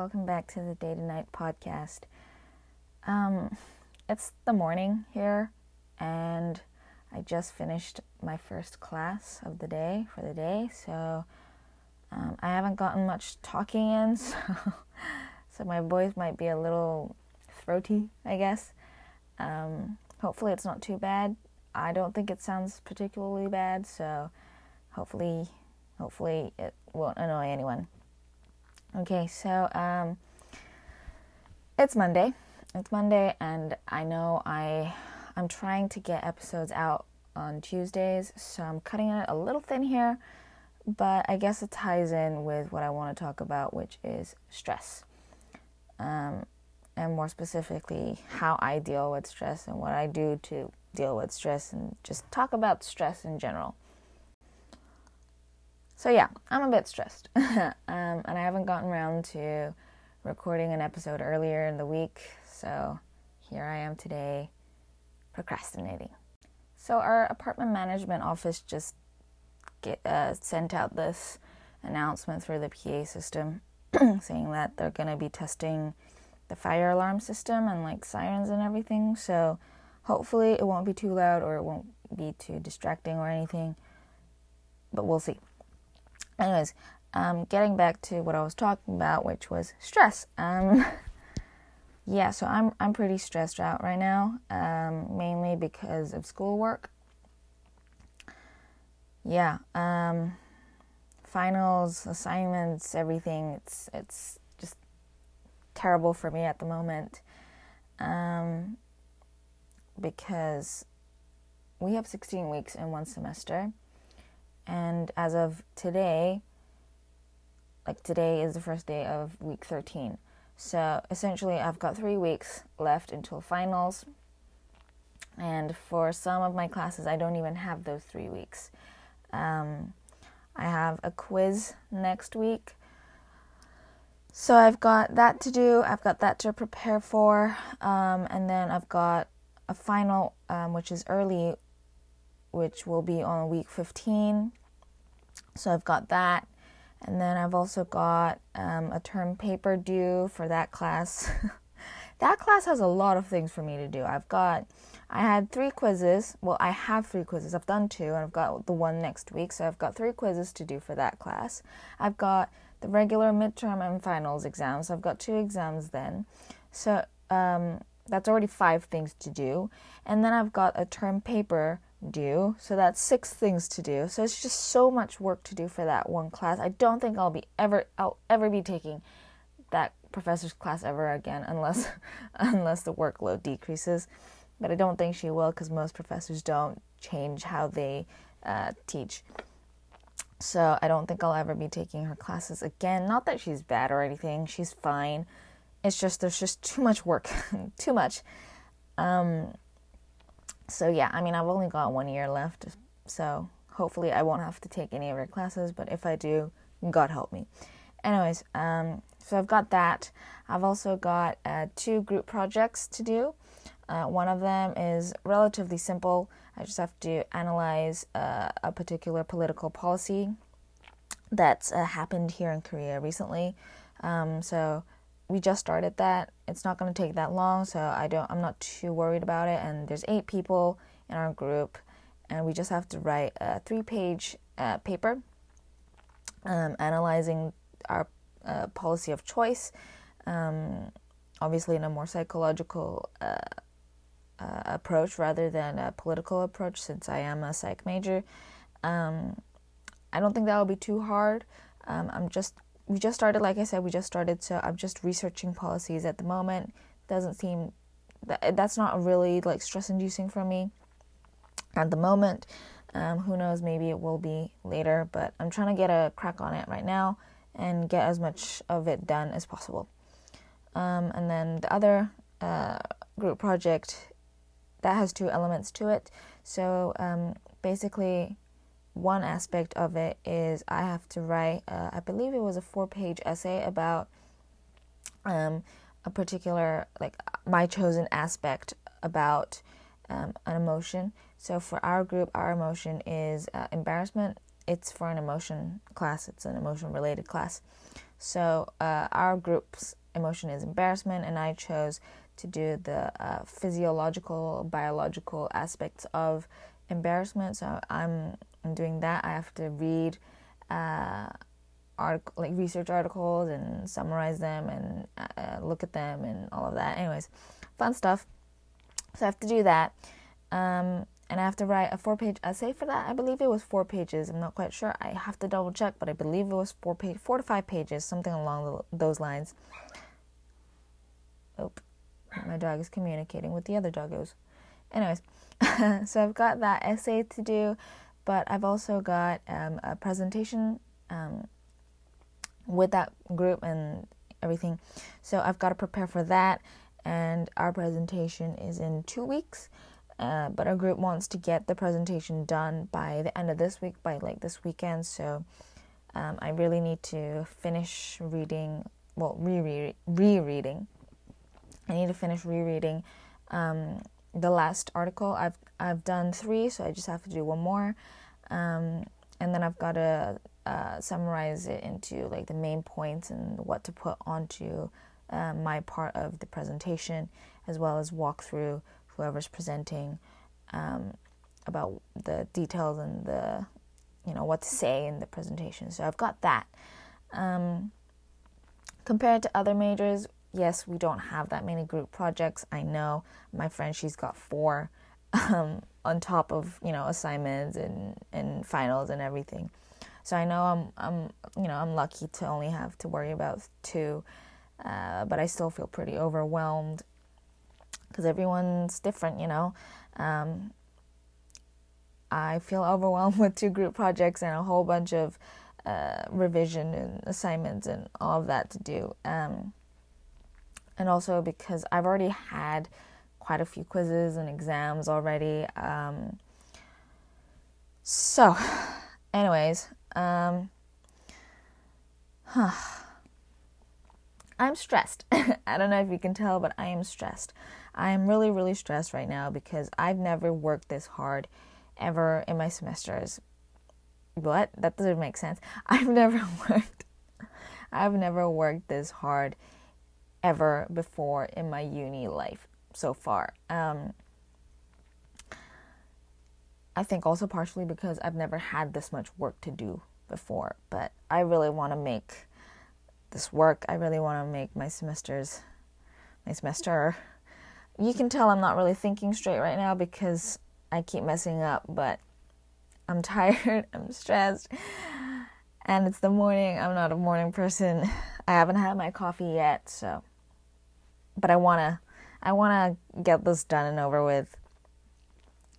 welcome back to the Day to Night podcast. Um, it's the morning here, and I just finished my first class of the day for the day, so um, I haven't gotten much talking in, so, so my voice might be a little throaty, I guess. Um, hopefully, it's not too bad. I don't think it sounds particularly bad, so hopefully, hopefully it won't annoy anyone. Okay, so um, it's Monday. It's Monday, and I know I I'm trying to get episodes out on Tuesdays, so I'm cutting it a little thin here, but I guess it ties in with what I want to talk about, which is stress, um, and more specifically, how I deal with stress and what I do to deal with stress, and just talk about stress in general. So yeah, I'm a bit stressed, um, and I haven't gotten around to recording an episode earlier in the week. So here I am today, procrastinating. So our apartment management office just get, uh, sent out this announcement through the PA system, saying that they're going to be testing the fire alarm system and like sirens and everything. So hopefully it won't be too loud or it won't be too distracting or anything. But we'll see anyways, um, getting back to what I was talking about, which was stress. Um, yeah, so I'm I'm pretty stressed out right now, um, mainly because of schoolwork. Yeah, um, finals, assignments, everything. It's it's just terrible for me at the moment, um, because we have 16 weeks in one semester and as of today, like today is the first day of week 13. So essentially, I've got three weeks left until finals. And for some of my classes, I don't even have those three weeks. Um, I have a quiz next week. So I've got that to do, I've got that to prepare for. Um, and then I've got a final, um, which is early, which will be on week 15. So I've got that. And then I've also got um, a term paper due for that class. that class has a lot of things for me to do. I've got, I had three quizzes. Well, I have three quizzes. I've done two, and I've got the one next week. So I've got three quizzes to do for that class. I've got the regular midterm and finals exams. I've got two exams then. So um, that's already five things to do. And then I've got a term paper due. So that's six things to do. So it's just so much work to do for that one class. I don't think I'll be ever I'll ever be taking that professor's class ever again unless unless the workload decreases. But I don't think she will because most professors don't change how they uh, teach. So I don't think I'll ever be taking her classes again. Not that she's bad or anything. She's fine. It's just there's just too much work, too much. Um, so yeah, I mean, I've only got one year left, so hopefully I won't have to take any of her classes. But if I do, God help me. Anyways, um, so I've got that. I've also got uh, two group projects to do. Uh, one of them is relatively simple. I just have to analyze uh, a particular political policy that's uh, happened here in Korea recently. Um, so we just started that. It's not going to take that long, so I don't. I'm not too worried about it. And there's eight people in our group, and we just have to write a three-page uh, paper um, analyzing our uh, policy of choice. Um, obviously, in a more psychological uh, uh approach rather than a political approach, since I am a psych major. Um, I don't think that will be too hard. Um, I'm just we just started, like I said, we just started, so I'm just researching policies at the moment. Doesn't seem that that's not really like stress inducing for me at the moment. Um, who knows, maybe it will be later, but I'm trying to get a crack on it right now and get as much of it done as possible. Um, and then the other uh, group project that has two elements to it. So um, basically, one aspect of it is I have to write, uh, I believe it was a four page essay about um, a particular, like my chosen aspect about um, an emotion. So for our group, our emotion is uh, embarrassment. It's for an emotion class, it's an emotion related class. So uh, our group's emotion is embarrassment, and I chose to do the uh, physiological, biological aspects of embarrassment. So I'm, I'm doing that. I have to read uh, article, like research articles and summarize them and uh, look at them and all of that. Anyways, fun stuff. So I have to do that. Um, and I have to write a four page essay for that. I believe it was four pages. I'm not quite sure. I have to double check, but I believe it was four page, four to five pages, something along those lines. Oh, my dog is communicating with the other doggos. Anyways, so I've got that essay to do, but I've also got um, a presentation um, with that group and everything. So I've got to prepare for that, and our presentation is in two weeks. Uh, but our group wants to get the presentation done by the end of this week, by like this weekend. So um, I really need to finish reading, well, rereading. Re- I need to finish rereading um, the last article. I've I've done three, so I just have to do one more, um, and then I've got to uh, summarize it into like the main points and what to put onto uh, my part of the presentation, as well as walk through whoever's presenting um, about the details and the you know what to say in the presentation. So I've got that. Um, compared to other majors, yes, we don't have that many group projects. I know my friend she's got four um, on top of you know assignments and and finals and everything. So I know I'm I'm you know I'm lucky to only have to worry about two, uh, but I still feel pretty overwhelmed because everyone's different, you know. Um, I feel overwhelmed with two group projects and a whole bunch of uh, revision and assignments and all of that to do. Um, and also because I've already had quite a few quizzes and exams already. Um, so, anyways, um, huh. I'm stressed. I don't know if you can tell, but I am stressed. I am really, really stressed right now because I've never worked this hard ever in my semesters. What? That doesn't make sense. I've never worked. I've never worked this hard ever before in my uni life so far. Um, I think also partially because I've never had this much work to do before, but I really want to make this work. I really want to make my semesters, my semester you can tell I'm not really thinking straight right now because I keep messing up, but I'm tired, I'm stressed, and it's the morning. I'm not a morning person. I haven't had my coffee yet, so but I want to I want to get this done and over with.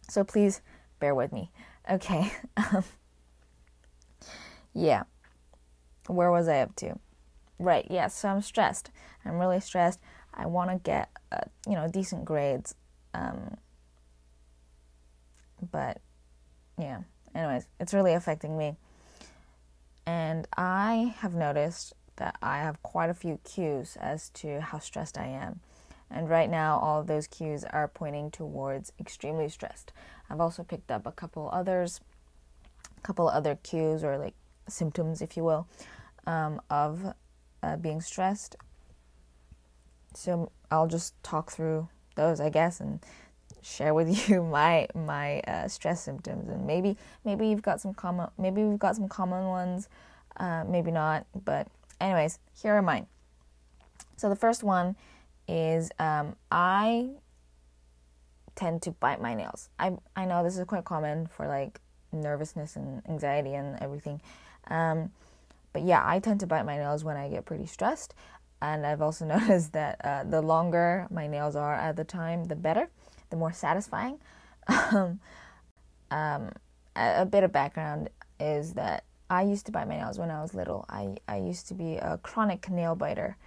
So please bear with me. Okay. yeah. Where was I up to? Right. Yeah, so I'm stressed. I'm really stressed. I want to get uh, you know decent grades. Um, but yeah, anyways, it's really affecting me. And I have noticed that I have quite a few cues as to how stressed I am. And right now, all of those cues are pointing towards extremely stressed. I've also picked up a couple others, a couple other cues or like symptoms, if you will, um, of uh, being stressed so I'll just talk through those, I guess, and share with you my my uh, stress symptoms, and maybe maybe you've got some common, maybe we've got some common ones, uh, maybe not, but anyways, here are mine. So the first one is um, I tend to bite my nails. I I know this is quite common for like nervousness and anxiety and everything. Um, but yeah, I tend to bite my nails when I get pretty stressed and I've also noticed that uh, the longer my nails are at the time, the better, the more satisfying. um, um, a, a, bit of background is that I used to bite my nails when I was little. I, I used to be a chronic nail biter.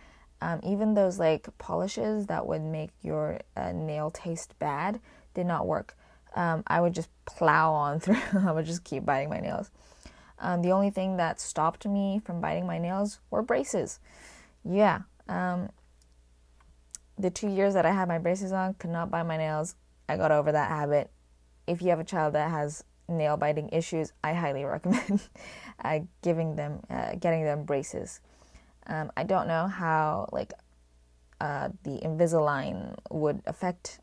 Um, even those like polishes that would make your uh, nail taste bad did not work. Um, I would just plow on through. I would just keep biting my nails. Um, the only thing that stopped me from biting my nails were braces yeah, um, the two years that I had my braces on, could not bite my nails. I got over that habit. If you have a child that has nail biting issues, I highly recommend uh, giving them, uh, getting them braces. Um, I don't know how like uh, the Invisalign would affect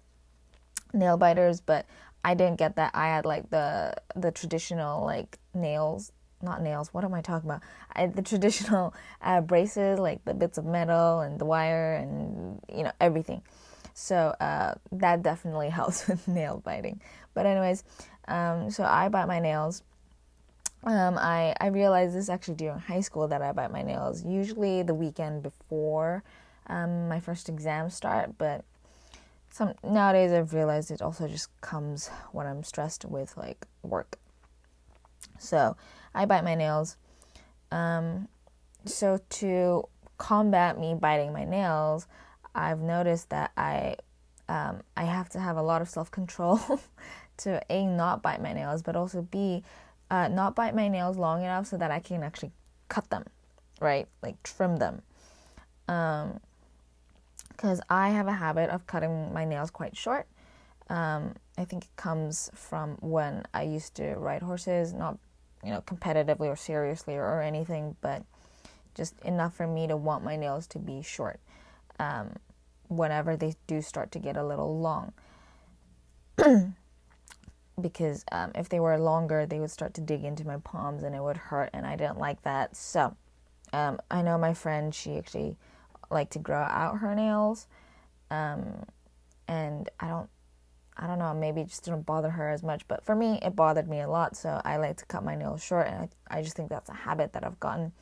nail biters, but I didn't get that. I had like the the traditional like nails, not nails. What am I talking about? I had the traditional uh, braces, like the bits of metal and the wire and you know everything. So uh, that definitely helps with nail biting. But anyways, um, so I bite my nails. Um, I I realized this actually during high school that I bite my nails usually the weekend before um, my first exam start, but some nowadays I've realized it also just comes when I'm stressed with like work. So I bite my nails. Um, so to combat me biting my nails, I've noticed that I um, I have to have a lot of self control to a not bite my nails, but also b uh, not bite my nails long enough so that I can actually cut them, right? Like trim them. Um, because I have a habit of cutting my nails quite short. Um, I think it comes from when I used to ride horses, not you know competitively or seriously or, or anything, but just enough for me to want my nails to be short. Um, whenever they do start to get a little long. Because um, if they were longer, they would start to dig into my palms and it would hurt, and I didn't like that. So um, I know my friend, she actually liked to grow out her nails, um, and I don't. I don't know, maybe it just didn't bother her as much, but for me, it bothered me a lot. So I like to cut my nails short, and I, I just think that's a habit that I've gotten.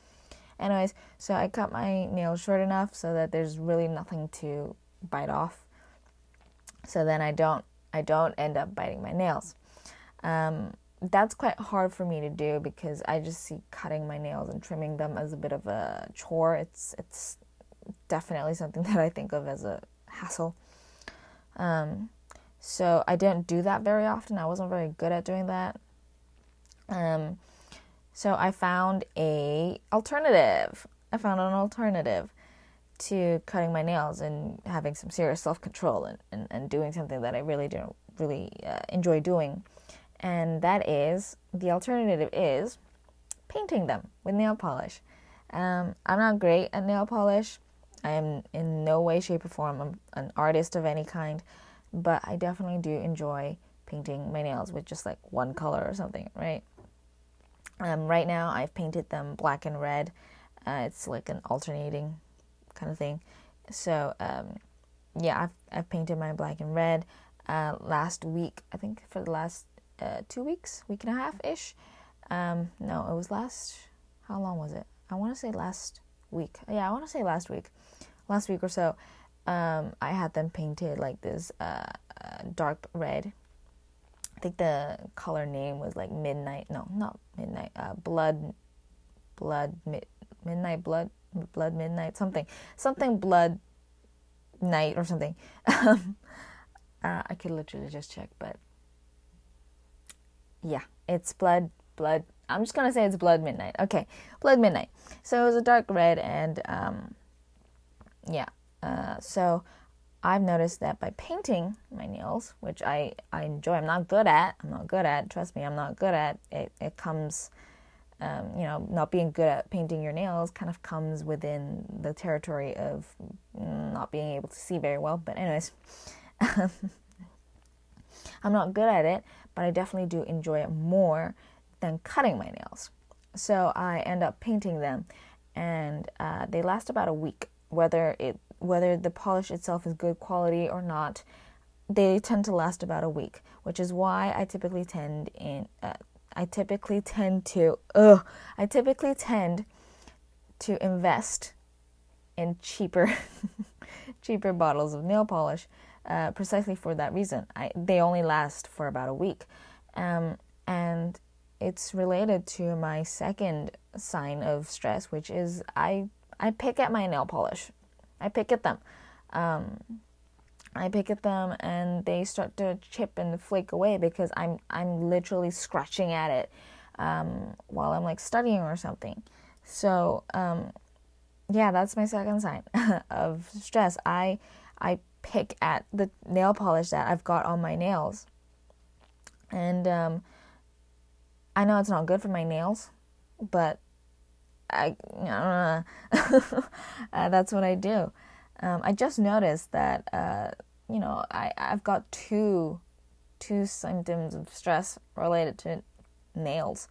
Anyways, so I cut my nails short enough so that there's really nothing to bite off. So then I don't I don't end up biting my nails. Um, that's quite hard for me to do because I just see cutting my nails and trimming them as a bit of a chore. It's it's definitely something that I think of as a hassle. Um, so I didn't do that very often. I wasn't very good at doing that. Um, so I found a alternative. I found an alternative to cutting my nails and having some serious self control and, and, and doing something that I really don't really uh, enjoy doing. And that is the alternative is painting them with nail polish. Um, I'm not great at nail polish. I am in no way, shape, or form an artist of any kind, but I definitely do enjoy painting my nails with just like one color or something, right? Um, right now, I've painted them black and red. Uh, it's like an alternating kind of thing. So, um, yeah, I've, I've painted my black and red uh, last week, I think for the last uh, two weeks, week and a half ish. Um, no, it was last, how long was it? I want to say last week. Yeah, I want to say last week. Last week or so, um, I had them painted like this uh, uh, dark red I think the color name was like midnight. No, not midnight. Uh, blood, blood, mid, midnight, blood, blood, midnight, something, something, blood, night or something. Um, uh, I could literally just check, but yeah, it's blood, blood. I'm just gonna say it's blood midnight. Okay, blood midnight. So it was a dark red, and um, yeah. Uh, so I've noticed that by painting my nails, which I, I enjoy, I'm not good at, I'm not good at, trust me, I'm not good at, it, it comes, um, you know, not being good at painting your nails kind of comes within the territory of not being able to see very well. But, anyways, I'm not good at it, but I definitely do enjoy it more than cutting my nails. So I end up painting them, and uh, they last about a week, whether it whether the polish itself is good quality or not, they tend to last about a week, which is why I typically tend in uh, I typically tend to ugh, I typically tend to invest in cheaper cheaper bottles of nail polish uh, precisely for that reason. I, they only last for about a week, um, and it's related to my second sign of stress, which is I I pick at my nail polish I pick at them. Um, I pick at them and they start to chip and flake away because I'm I'm literally scratching at it um, while I'm like studying or something. So um, yeah, that's my second sign of stress. I I pick at the nail polish that I've got on my nails, and um, I know it's not good for my nails, but I, uh, uh, that's what I do. Um, I just noticed that, uh, you know, I, I've got two, two symptoms of stress related to nails.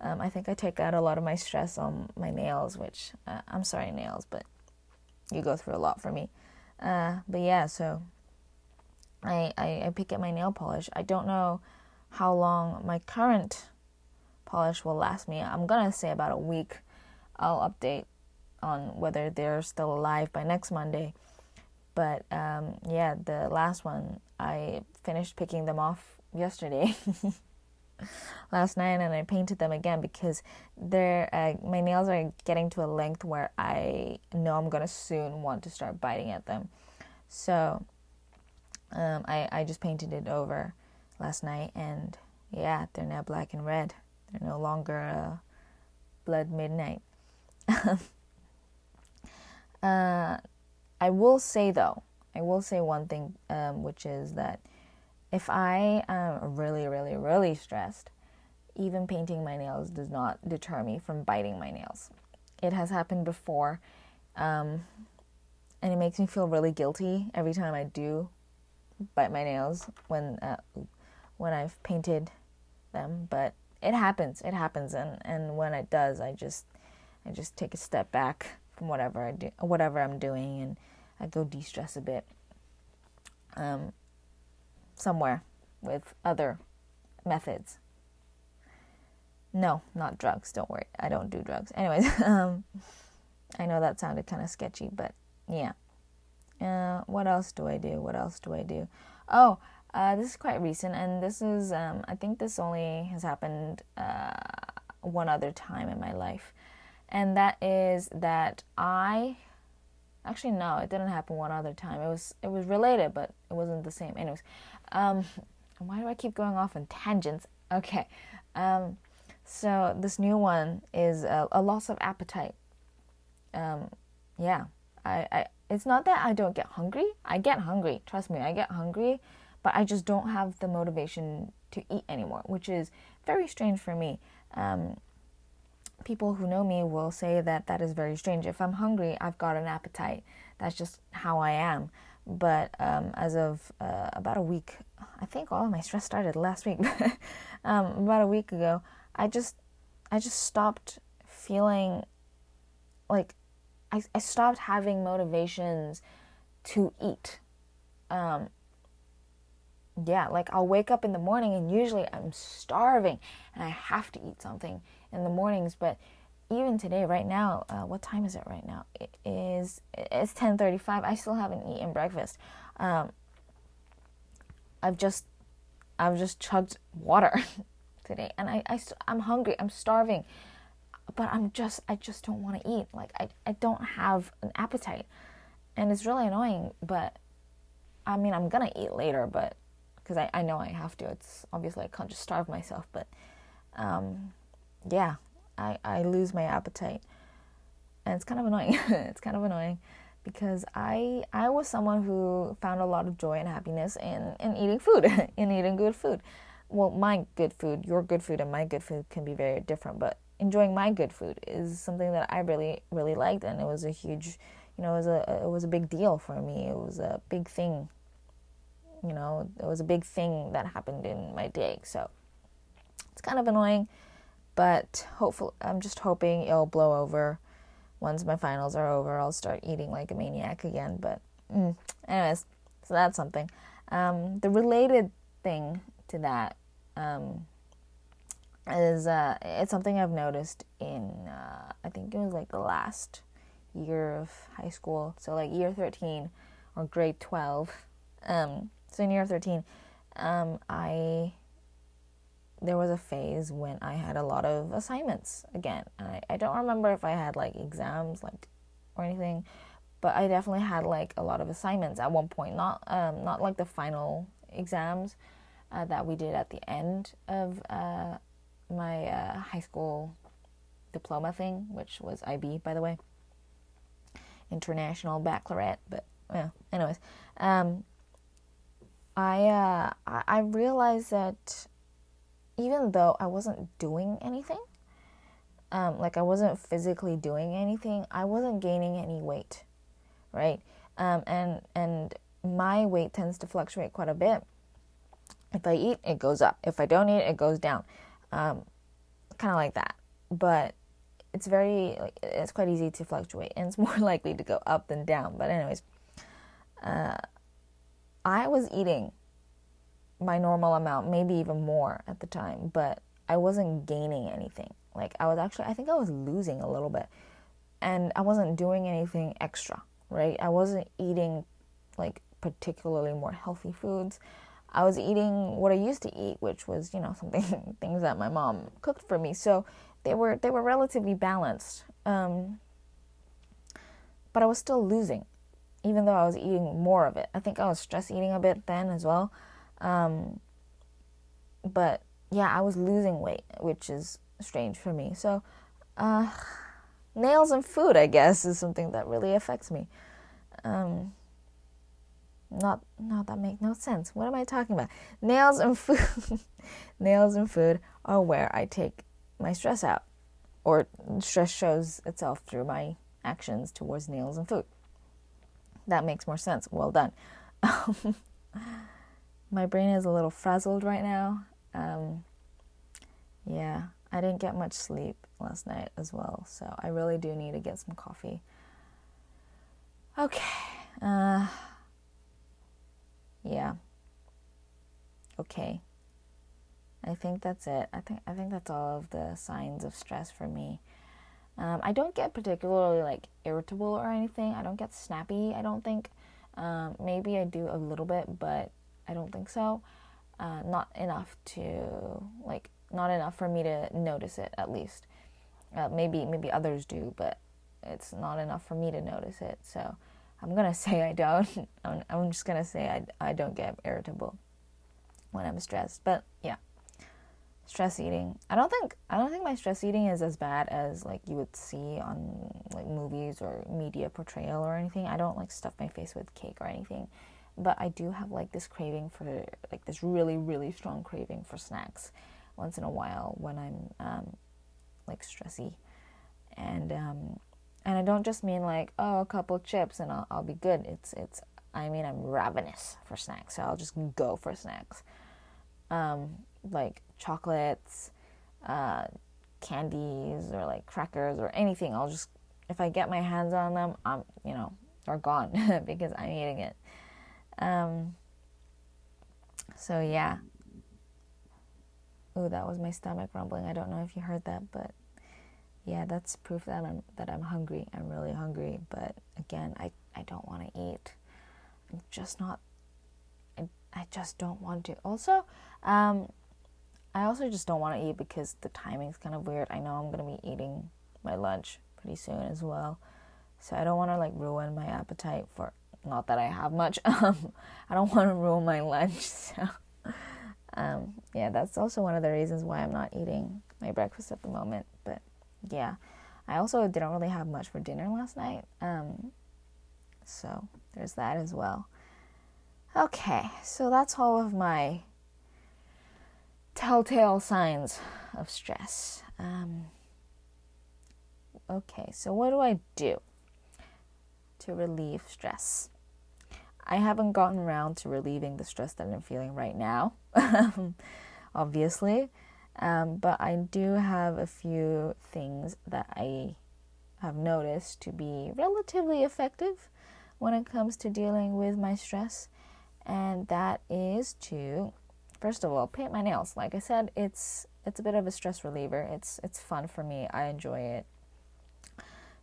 Um, I think I take out a lot of my stress on my nails, which uh, I'm sorry, nails, but you go through a lot for me. Uh, but yeah, so I, I, I pick up my nail polish. I don't know how long my current polish will last me. I'm gonna say about a week. I'll update on whether they're still alive by next Monday. But um, yeah, the last one I finished picking them off yesterday, last night, and I painted them again because they're uh, my nails are getting to a length where I know I'm gonna soon want to start biting at them. So um, I I just painted it over last night, and yeah, they're now black and red. They're no longer uh, blood midnight. uh, I will say though, I will say one thing, um, which is that if I am really, really, really stressed, even painting my nails does not deter me from biting my nails. It has happened before, um, and it makes me feel really guilty every time I do bite my nails when uh, when I've painted them. But it happens. It happens, and and when it does, I just I just take a step back from whatever I do, whatever I'm doing, and I go de-stress a bit. Um, somewhere with other methods. No, not drugs. Don't worry, I don't do drugs. Anyways, um, I know that sounded kind of sketchy, but yeah. Uh, what else do I do? What else do I do? Oh, uh, this is quite recent, and this is, um, I think this only has happened uh, one other time in my life. And that is that I, actually, no, it didn't happen one other time. It was, it was related, but it wasn't the same. Anyways, um, why do I keep going off on tangents? Okay. Um, so this new one is a, a loss of appetite. Um, yeah, I, I, it's not that I don't get hungry. I get hungry. Trust me, I get hungry but I just don't have the motivation to eat anymore, which is very strange for me. Um, people who know me will say that that is very strange. If I'm hungry, I've got an appetite. That's just how I am. But um, as of uh, about a week, I think all of my stress started last week. um, about a week ago, I just, I just stopped feeling like I, I stopped having motivations to eat. Um, yeah, like I'll wake up in the morning and usually I'm starving and I have to eat something in the mornings. But even today, right now, uh, what time is it right now? It is it's ten thirty five. I still haven't eaten breakfast. Um, I've just I've just chugged water today, and I, I I'm hungry. I'm starving, but I'm just I just don't want to eat. Like I I don't have an appetite, and it's really annoying. But I mean, I'm gonna eat later, but because I, I know I have to. It's obviously I can't just starve myself, but um, yeah, I, I lose my appetite. And it's kind of annoying. it's kind of annoying because I I was someone who found a lot of joy and happiness in, in eating food, in eating good food. Well, my good food, your good food, and my good food can be very different, but enjoying my good food is something that I really really liked, and it was a huge, you know, it was a it was a big deal for me. It was a big thing you know, it was a big thing that happened in my day. So it's kind of annoying, but hopefully, I'm just hoping it'll blow over. Once my finals are over, I'll start eating like a maniac again. But, mm, anyways, so that's something. Um, the related thing to that um, is uh, it's something I've noticed in uh, I think it was like the last year of high school, so like year thirteen or grade twelve. Um, so in year 13, um, I there was a phase when I had a lot of assignments again. I, I don't remember if I had like exams like or anything, but I definitely had like a lot of assignments at one point. Not um, not like the final exams uh, that we did at the end of uh, my uh, high school diploma thing, which was IB by the way, International Baccalaureate. But yeah, anyways, um, I uh, I realized that even though I wasn't doing anything, um, like I wasn't physically doing anything, I wasn't gaining any weight, right? Um, and and my weight tends to fluctuate quite a bit. If I eat, it goes up. If I don't eat, it goes down. Um, kind of like that. But it's very, it's quite easy to fluctuate, and it's more likely to go up than down. But anyways, uh, I was eating my normal amount, maybe even more at the time, but I wasn't gaining anything. Like I was actually, I think I was losing a little bit, and I wasn't doing anything extra, right? I wasn't eating like particularly more healthy foods. I was eating what I used to eat, which was you know something things that my mom cooked for me. So they were they were relatively balanced, um, but I was still losing, even though I was eating more of it. I think I was stress eating a bit then as well, um, but yeah, I was losing weight, which is strange for me. So, uh, nails and food, I guess, is something that really affects me. Um, not, not that make no sense. What am I talking about? Nails and food, nails and food are where I take my stress out, or stress shows itself through my actions towards nails and food. That makes more sense. Well done. my brain is a little frazzled right now. Um, yeah, I didn't get much sleep last night as well, so I really do need to get some coffee. Okay. Uh, yeah. Okay. I think that's it. I think I think that's all of the signs of stress for me. Um, I don't get particularly like irritable or anything. I don't get snappy. I don't think. Um, maybe I do a little bit, but I don't think so. Uh, not enough to like not enough for me to notice it at least. Uh, maybe maybe others do, but it's not enough for me to notice it. So I'm gonna say I don't. I'm, I'm just gonna say I, I don't get irritable when I'm stressed. But yeah, stress eating. I don't think I don't think my stress eating is as bad as like you would see on like movies or media portrayal or anything. I don't like stuff my face with cake or anything. But I do have like this craving for like this really really strong craving for snacks once in a while when I'm um, like stressy, and um, and I don't just mean like oh a couple chips and I'll I'll be good. It's it's I mean I'm ravenous for snacks, so I'll just go for snacks, um, like chocolates, uh, candies or like crackers or anything. I'll just if I get my hands on them, I'm you know they're gone because I'm eating it. Um, so yeah, Oh, that was my stomach rumbling. I don't know if you heard that, but yeah, that's proof that I'm that I'm hungry. I'm really hungry, but again, I I don't want to eat. I'm just not. I I just don't want to. Also, um, I also just don't want to eat because the timing's kind of weird. I know I'm gonna be eating my lunch pretty soon as well, so I don't want to like ruin my appetite for. Not that I have much. Um, I don't want to ruin my lunch, so. Um, yeah, that's also one of the reasons why I'm not eating my breakfast at the moment. But yeah, I also didn't really have much for dinner last night. Um, so there's that as well. Okay, so that's all of my telltale signs of stress. Um, okay, so what do I do to relieve stress? I haven't gotten around to relieving the stress that I'm feeling right now, obviously. Um, but I do have a few things that I have noticed to be relatively effective when it comes to dealing with my stress. And that is to, first of all, paint my nails. Like I said, it's it's a bit of a stress reliever. It's it's fun for me. I enjoy it.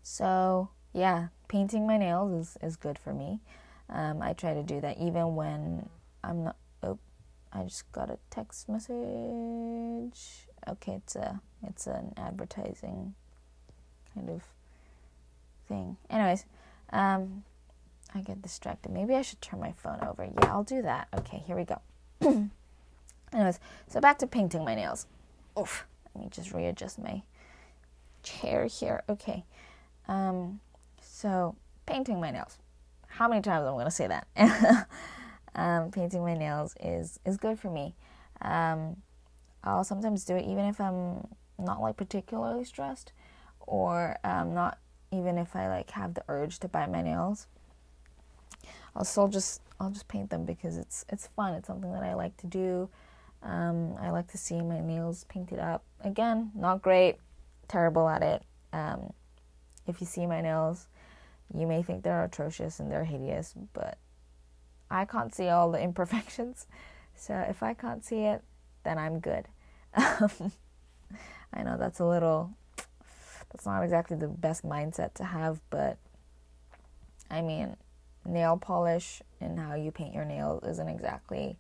So yeah, painting my nails is, is good for me. Um, I try to do that even when I'm not. Oh, I just got a text message. Okay, it's a it's an advertising kind of thing. Anyways, um, I get distracted. Maybe I should turn my phone over. Yeah, I'll do that. Okay, here we go. Anyways, so back to painting my nails. Oof. Let me just readjust my chair here. Okay. Um, so painting my nails how many times I'm going to say that. um, painting my nails is is good for me. Um, I'll sometimes do it even if I'm not like particularly stressed, or um, not even if I like have the urge to bite my nails. I'll still just I'll just paint them because it's it's fun. It's something that I like to do. Um, I like to see my nails painted up. Again, not great, terrible at it. Um, if you see my nails, you may think they're atrocious and they're hideous, but I can't see all the imperfections. So if I can't see it, then I'm good. I know that's a little, that's not exactly the best mindset to have, but I mean, nail polish and how you paint your nails isn't exactly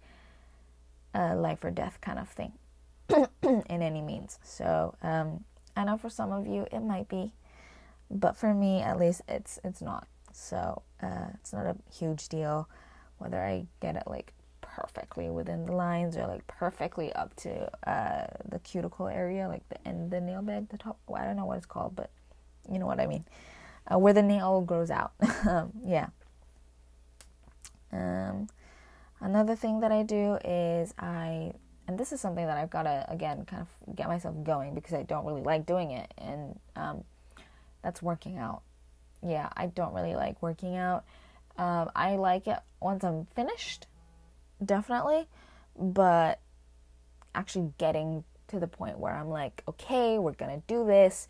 a life or death kind of thing in any means. So um, I know for some of you it might be, but for me at least it's it's not. So uh, it's not a huge deal whether I get it like perfectly within the lines or like perfectly up to uh, the cuticle area, like the end of the nail bed, the top. Well, I don't know what it's called, but you know what I mean, uh, where the nail grows out. Um, yeah. Um, another thing that I do is I, and this is something that I've got to again kind of get myself going because I don't really like doing it, and um, that's working out. Yeah, I don't really like working out. Um, I like it once I'm finished, definitely, but actually getting to the point where I'm like, okay, we're gonna do this.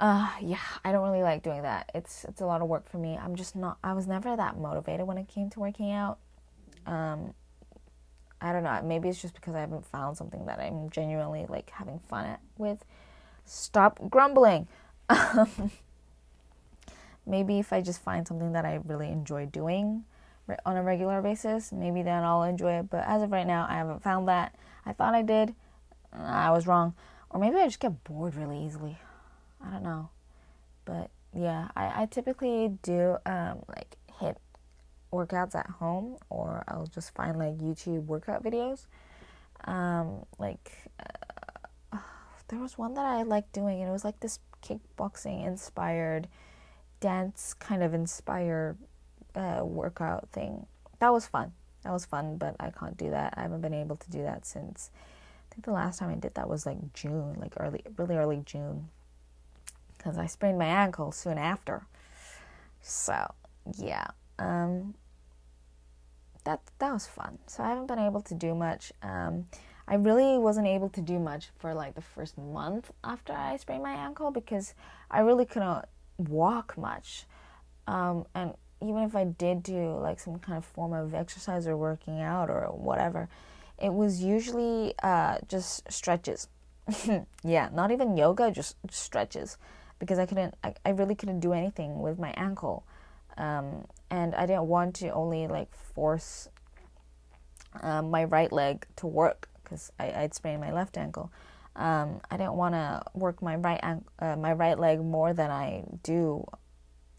Uh yeah i don't really like doing that. It's it's a lot of work for me. I'm just not i was never that motivated when it came to working out. Um i don't know maybe it's just because i haven't found something that i'm genuinely like having fun at, with. Stop grumbling maybe if i just find something that i really enjoy doing on a regular basis maybe then i'll enjoy it. But as of right now i haven't found that. I thought i did. I was wrong. Or maybe i just get bored really easily. I don't know. But yeah, I, I typically do um, like HIIT workouts at home or I'll just find like YouTube workout videos. Um, like uh, there was one that I liked doing and it was like this kickboxing inspired dance kind of inspired uh, workout thing. That was fun. That was fun, but I can't do that. I haven't been able to do that since I think the last time I did that was like June, like early really early June because I sprained my ankle soon after. So, yeah. Um, that that was fun. So I haven't been able to do much. Um, I really wasn't able to do much for like the first month after I sprained my ankle because I really couldn't walk much. Um, and even if I did do like some kind of form of exercise or working out or whatever, it was usually uh, just stretches. yeah, not even yoga, just stretches because I couldn't, I, I really couldn't do anything with my ankle. Um, and I didn't want to only like force um, my right leg to work because I'd sprained my left ankle. Um, I didn't want to work my right uh, my right leg more than I do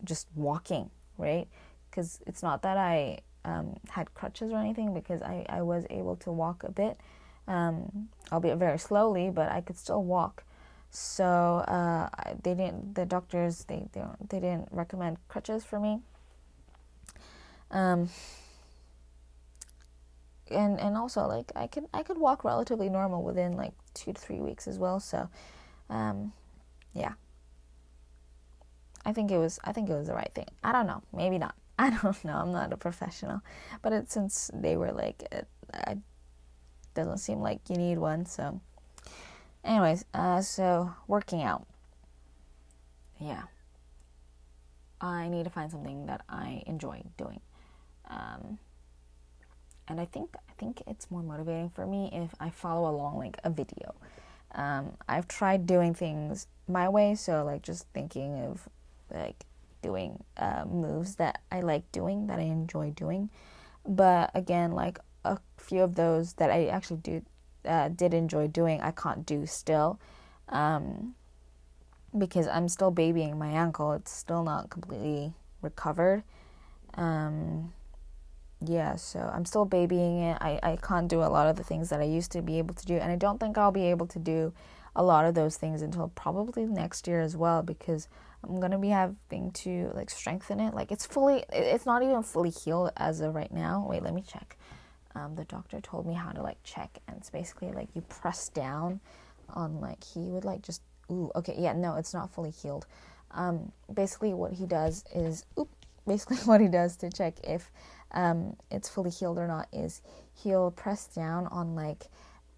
just walking, right? Because it's not that I um, had crutches or anything, because I, I was able to walk a bit, um, albeit very slowly, but I could still walk. So uh, they didn't. The doctors they they they didn't recommend crutches for me. Um, and and also like I could I could walk relatively normal within like two to three weeks as well. So, um, yeah. I think it was I think it was the right thing. I don't know, maybe not. I don't know. I'm not a professional, but it, since they were like, it, it doesn't seem like you need one, so Anyways, uh, so working out. Yeah. I need to find something that I enjoy doing. Um, and I think I think it's more motivating for me if I follow along like a video. Um, I've tried doing things my way, so like just thinking of like doing uh, moves that I like doing, that I enjoy doing. But again, like a few of those that I actually do uh, did enjoy doing, I can't do still. Um, because I'm still babying my ankle. It's still not completely recovered. Um, yeah, so I'm still babying it. I, I can't do a lot of the things that I used to be able to do. And I don't think I'll be able to do a lot of those things until probably next year as well because I'm going to be having to like strengthen it. Like it's fully, it's not even fully healed as of right now. Wait, let me check um, the doctor told me how to like check, and it's basically like you press down on like he would like just ooh okay yeah no it's not fully healed. Um, basically what he does is oop basically what he does to check if um, it's fully healed or not is he'll press down on like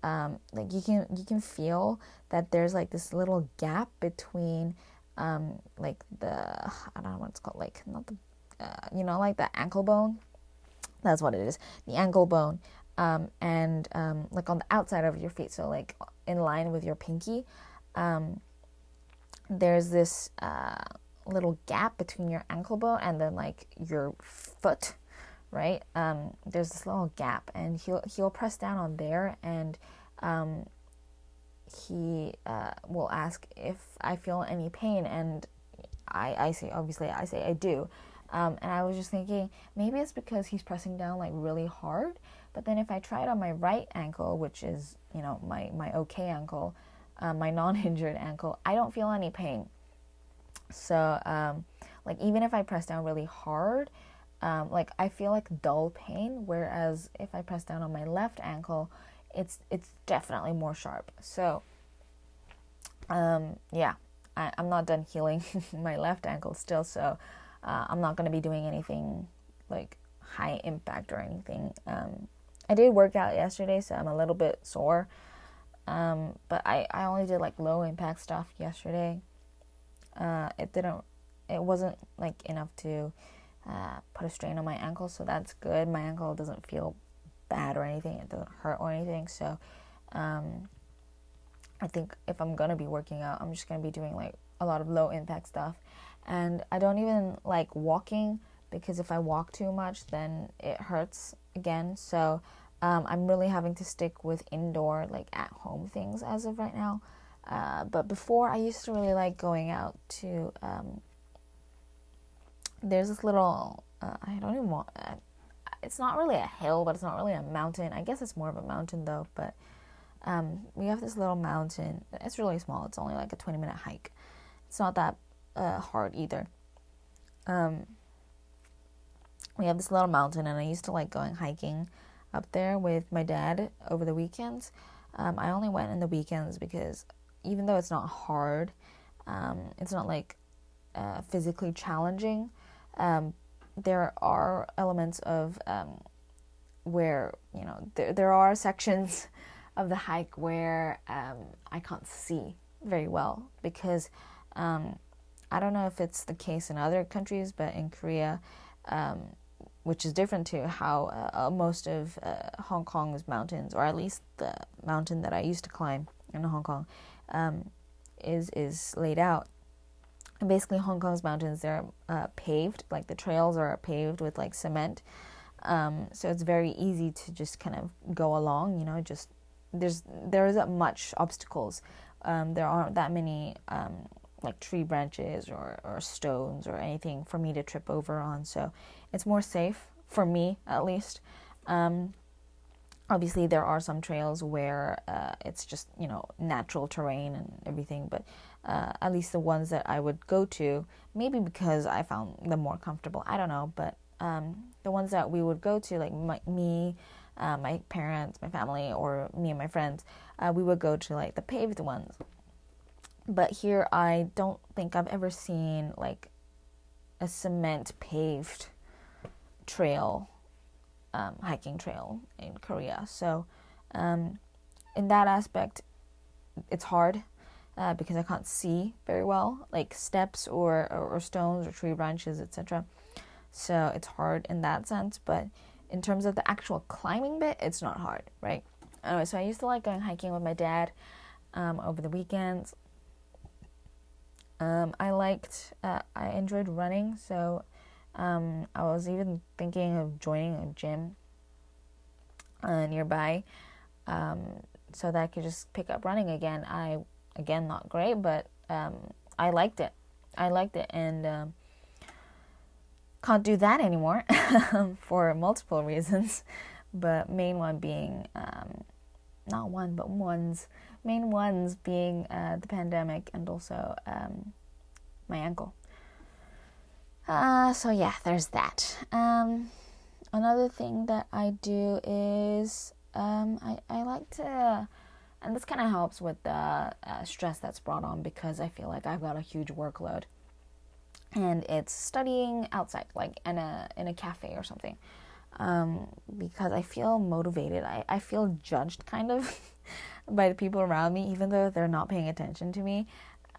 um, like you can you can feel that there's like this little gap between um, like the I don't know what it's called like not the uh, you know like the ankle bone? That's what it is the ankle bone um, and um, like on the outside of your feet so like in line with your pinky um, there's this uh, little gap between your ankle bone and then like your foot right? Um, there's this little gap, and he'll he'll press down on there, and um, he uh, will ask if I feel any pain, and I I say obviously I say I do, um, and I was just thinking maybe it's because he's pressing down like really hard, but then if I try it on my right ankle, which is you know my my okay ankle, uh, my non-injured ankle, I don't feel any pain. So um, like even if I press down really hard um, like I feel like dull pain, whereas if I press down on my left ankle, it's it's definitely more sharp. So, um, yeah, I, am not done healing my left ankle still, so uh, I'm not gonna be doing anything like high impact or anything. Um, I did work out yesterday, so I'm a little bit sore. Um, but I, I only did like low impact stuff yesterday. Uh, it didn't, it wasn't like enough to uh, put a strain on my ankle, so that's good. My ankle doesn't feel bad or anything, it doesn't hurt or anything. So, um, I think if I'm gonna be working out, I'm just gonna be doing like a lot of low impact stuff. And I don't even like walking because if I walk too much, then it hurts again. So, um, I'm really having to stick with indoor, like at home things as of right now. Uh, but before, I used to really like going out to um, there's this little uh, I don't even want uh, it's not really a hill, but it's not really a mountain. I guess it's more of a mountain though, but um, we have this little mountain. It's really small. It's only like a 20 minute hike. It's not that uh, hard either. Um, we have this little mountain, and I used to like going hiking up there with my dad over the weekends. Um, I only went in the weekends because even though it's not hard, um, it's not like uh, physically challenging um, there are elements of um, where you know there there are sections of the hike where um, I can't see very well because um, I don't know if it's the case in other countries, but in Korea, um, which is different to how uh, most of uh, Hong Kong's mountains, or at least the mountain that I used to climb in Hong Kong, um, is is laid out basically Hong Kong's mountains they're uh, paved, like the trails are paved with like cement. Um, so it's very easy to just kind of go along. You know, just there's there isn't much obstacles. Um, there aren't that many um, like tree branches or or stones or anything for me to trip over on. So it's more safe for me at least. Um, obviously, there are some trails where uh, it's just you know natural terrain and everything, but uh, at least the ones that I would go to, maybe because I found them more comfortable. I don't know, but um, the ones that we would go to, like my, me, uh, my parents, my family, or me and my friends, uh, we would go to like the paved ones. But here, I don't think I've ever seen like a cement paved trail, um, hiking trail in Korea. So, um, in that aspect, it's hard uh, because I can't see very well, like steps or, or, or stones or tree branches, etc. So it's hard in that sense, but in terms of the actual climbing bit, it's not hard, right? Anyway, so I used to like going hiking with my dad um, over the weekends. Um, I liked, uh, I enjoyed running, so um, I was even thinking of joining a gym uh, nearby um, so that I could just pick up running again. I again not great, but um, I liked it. I liked it, and um, can't do that anymore for multiple reasons. But main one being um, not one, but ones. Main ones being uh, the pandemic and also um, my ankle. Uh, so yeah, there's that. Um, another thing that I do is um, I I like to and this kind of helps with the uh, stress that's brought on because I feel like I've got a huge workload, and it's studying outside, like in a in a cafe or something, um, because I feel motivated. I I feel judged kind of by the people around me, even though they're not paying attention to me.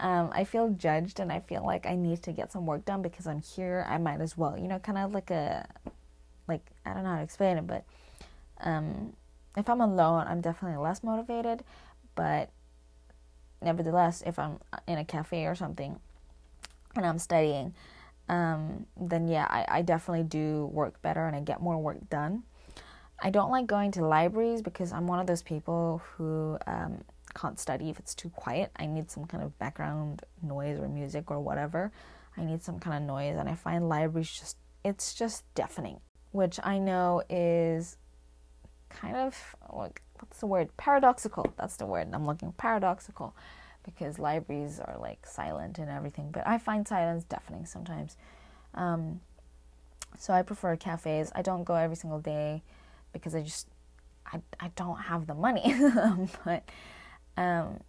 Um, I feel judged, and I feel like I need to get some work done because I'm here. I might as well, you know, kind of like a like I don't know how to explain it, but um, if I'm alone, I'm definitely less motivated. But nevertheless, if I'm in a cafe or something and I'm studying, um, then yeah, I, I definitely do work better and I get more work done. I don't like going to libraries because I'm one of those people who um, can't study if it's too quiet. I need some kind of background noise or music or whatever. I need some kind of noise, and I find libraries just it's just deafening, which I know is kind of like what's the word? Paradoxical. That's the word i'm looking paradoxical because libraries are like silent and everything but i find silence deafening sometimes. Um, so i prefer cafes. I don't go every single day because i just i, I don't have the money. But um,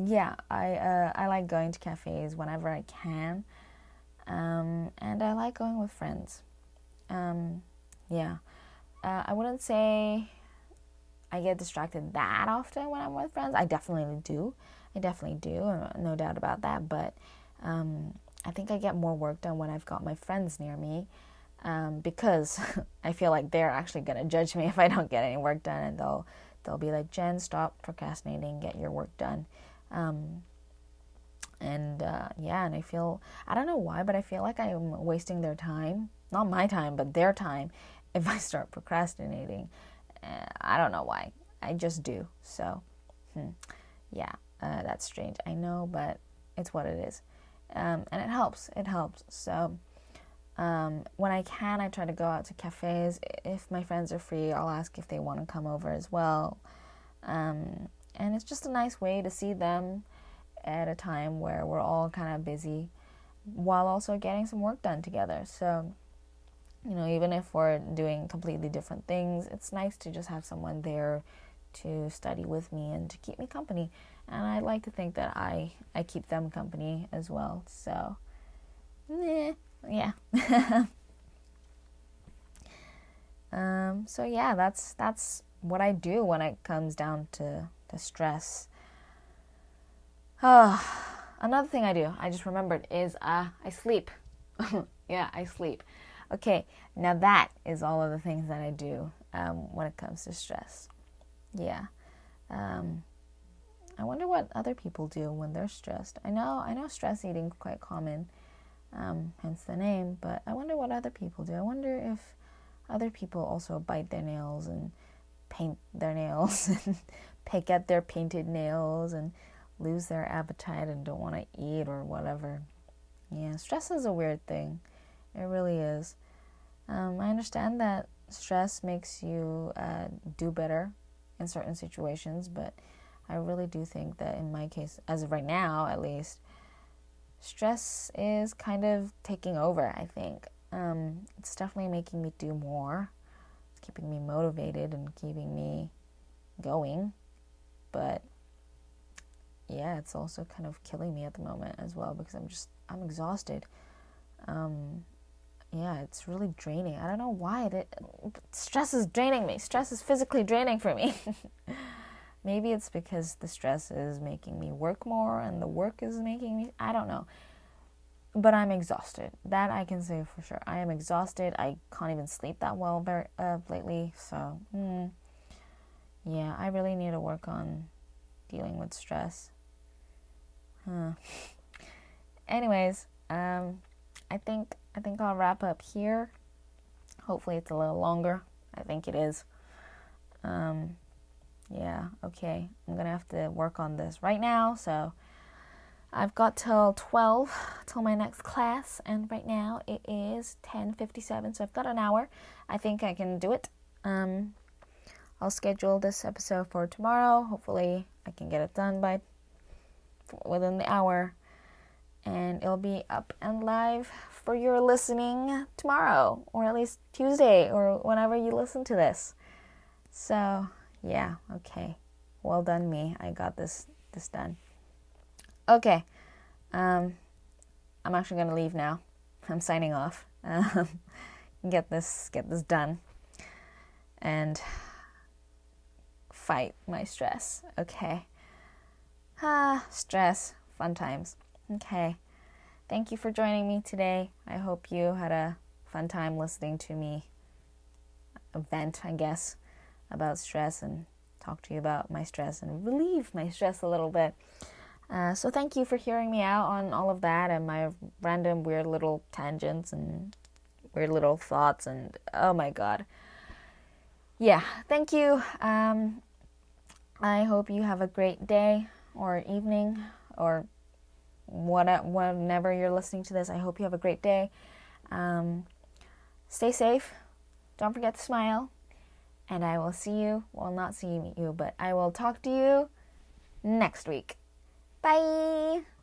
yeah i uh, i like going to cafes whenever i can. Um, and i like going with friends. Um, yeah. Uh, i wouldn't say I get distracted that often when I'm with friends. I definitely do. I definitely do, uh, no doubt about that. But um, I think I get more work done when I've got my friends near me um, because I feel like they're actually gonna judge me if I don't get any work done, and they'll they'll be like, "Jen, stop procrastinating. Get your work done." Um, and uh, yeah, and I feel I don't know why, but I feel like I'm wasting their time, not my time, but their time, if I start procrastinating. I don't know why. I just do. So, hmm, yeah, uh, that's strange. I know, but it's what it is. Um, and it helps. It helps. So, um, when I can, I try to go out to cafes. If my friends are free, I'll ask if they want to come over as well. Um, and it's just a nice way to see them at a time where we're all kind of busy while also getting some work done together. So, you know, even if we're doing completely different things, it's nice to just have someone there to study with me and to keep me company. And I like to think that I I keep them company as well. So, eh, yeah. um, so yeah, that's that's what I do when it comes down to the stress. Oh, another thing I do, I just remembered, is uh, I sleep. yeah, I sleep. Okay, now that is all of the things that I do um, when it comes to stress. Yeah. Um, I wonder what other people do when they're stressed. I know I know stress eating is quite common, um, hence the name. But I wonder what other people do. I wonder if other people also bite their nails and paint their nails and pick at their painted nails and lose their appetite and don't want to eat or whatever. Yeah, stress is a weird thing. It really is. Um, I understand that stress makes you uh, do better in certain situations, but I really do think that in my case, as of right now at least, stress is kind of taking over, I think. Um, it's definitely making me do more. It's keeping me motivated and keeping me going. But yeah, it's also kind of killing me at the moment as well because I'm just I'm exhausted. Um, yeah, it's really draining. I don't know why. It, stress is draining me. Stress is physically draining for me. Maybe it's because the stress is making me work more and the work is making me. I don't know. But I'm exhausted. That I can say for sure. I am exhausted. I can't even sleep that well very, uh, lately. So, mm, yeah, I really need to work on dealing with stress. Huh. Anyways, um, I think I think I'll wrap up here. Hopefully, it's a little longer. I think it is. Um, yeah, okay. I'm gonna have to work on this right now. So I've got till 12 till my next class, and right now it is 10:57. So I've got an hour. I think I can do it. Um, I'll schedule this episode for tomorrow. Hopefully, I can get it done by within the hour and it'll be up and live for your listening tomorrow, or at least Tuesday, or whenever you listen to this. So, yeah, okay. well done me. I got this this done. Okay. Um I'm actually going to leave now. I'm signing off. Um, get this get this done. And fight my stress. Okay. Ah, stress, fun times. Okay. Thank you for joining me today. I hope you had a fun time listening to me vent, I guess, about stress and talk to you about my stress and relieve my stress a little bit. Uh, so thank you for hearing me out on all of that and my random weird little tangents and weird little thoughts and oh my god. Yeah, thank you. Um, I hope you have a great day or evening or whenever you're listening to this. I hope you have a great day. Um, stay safe. Don't forget to smile. And I will see you, well, not see you, but I will talk to you next week. Bye.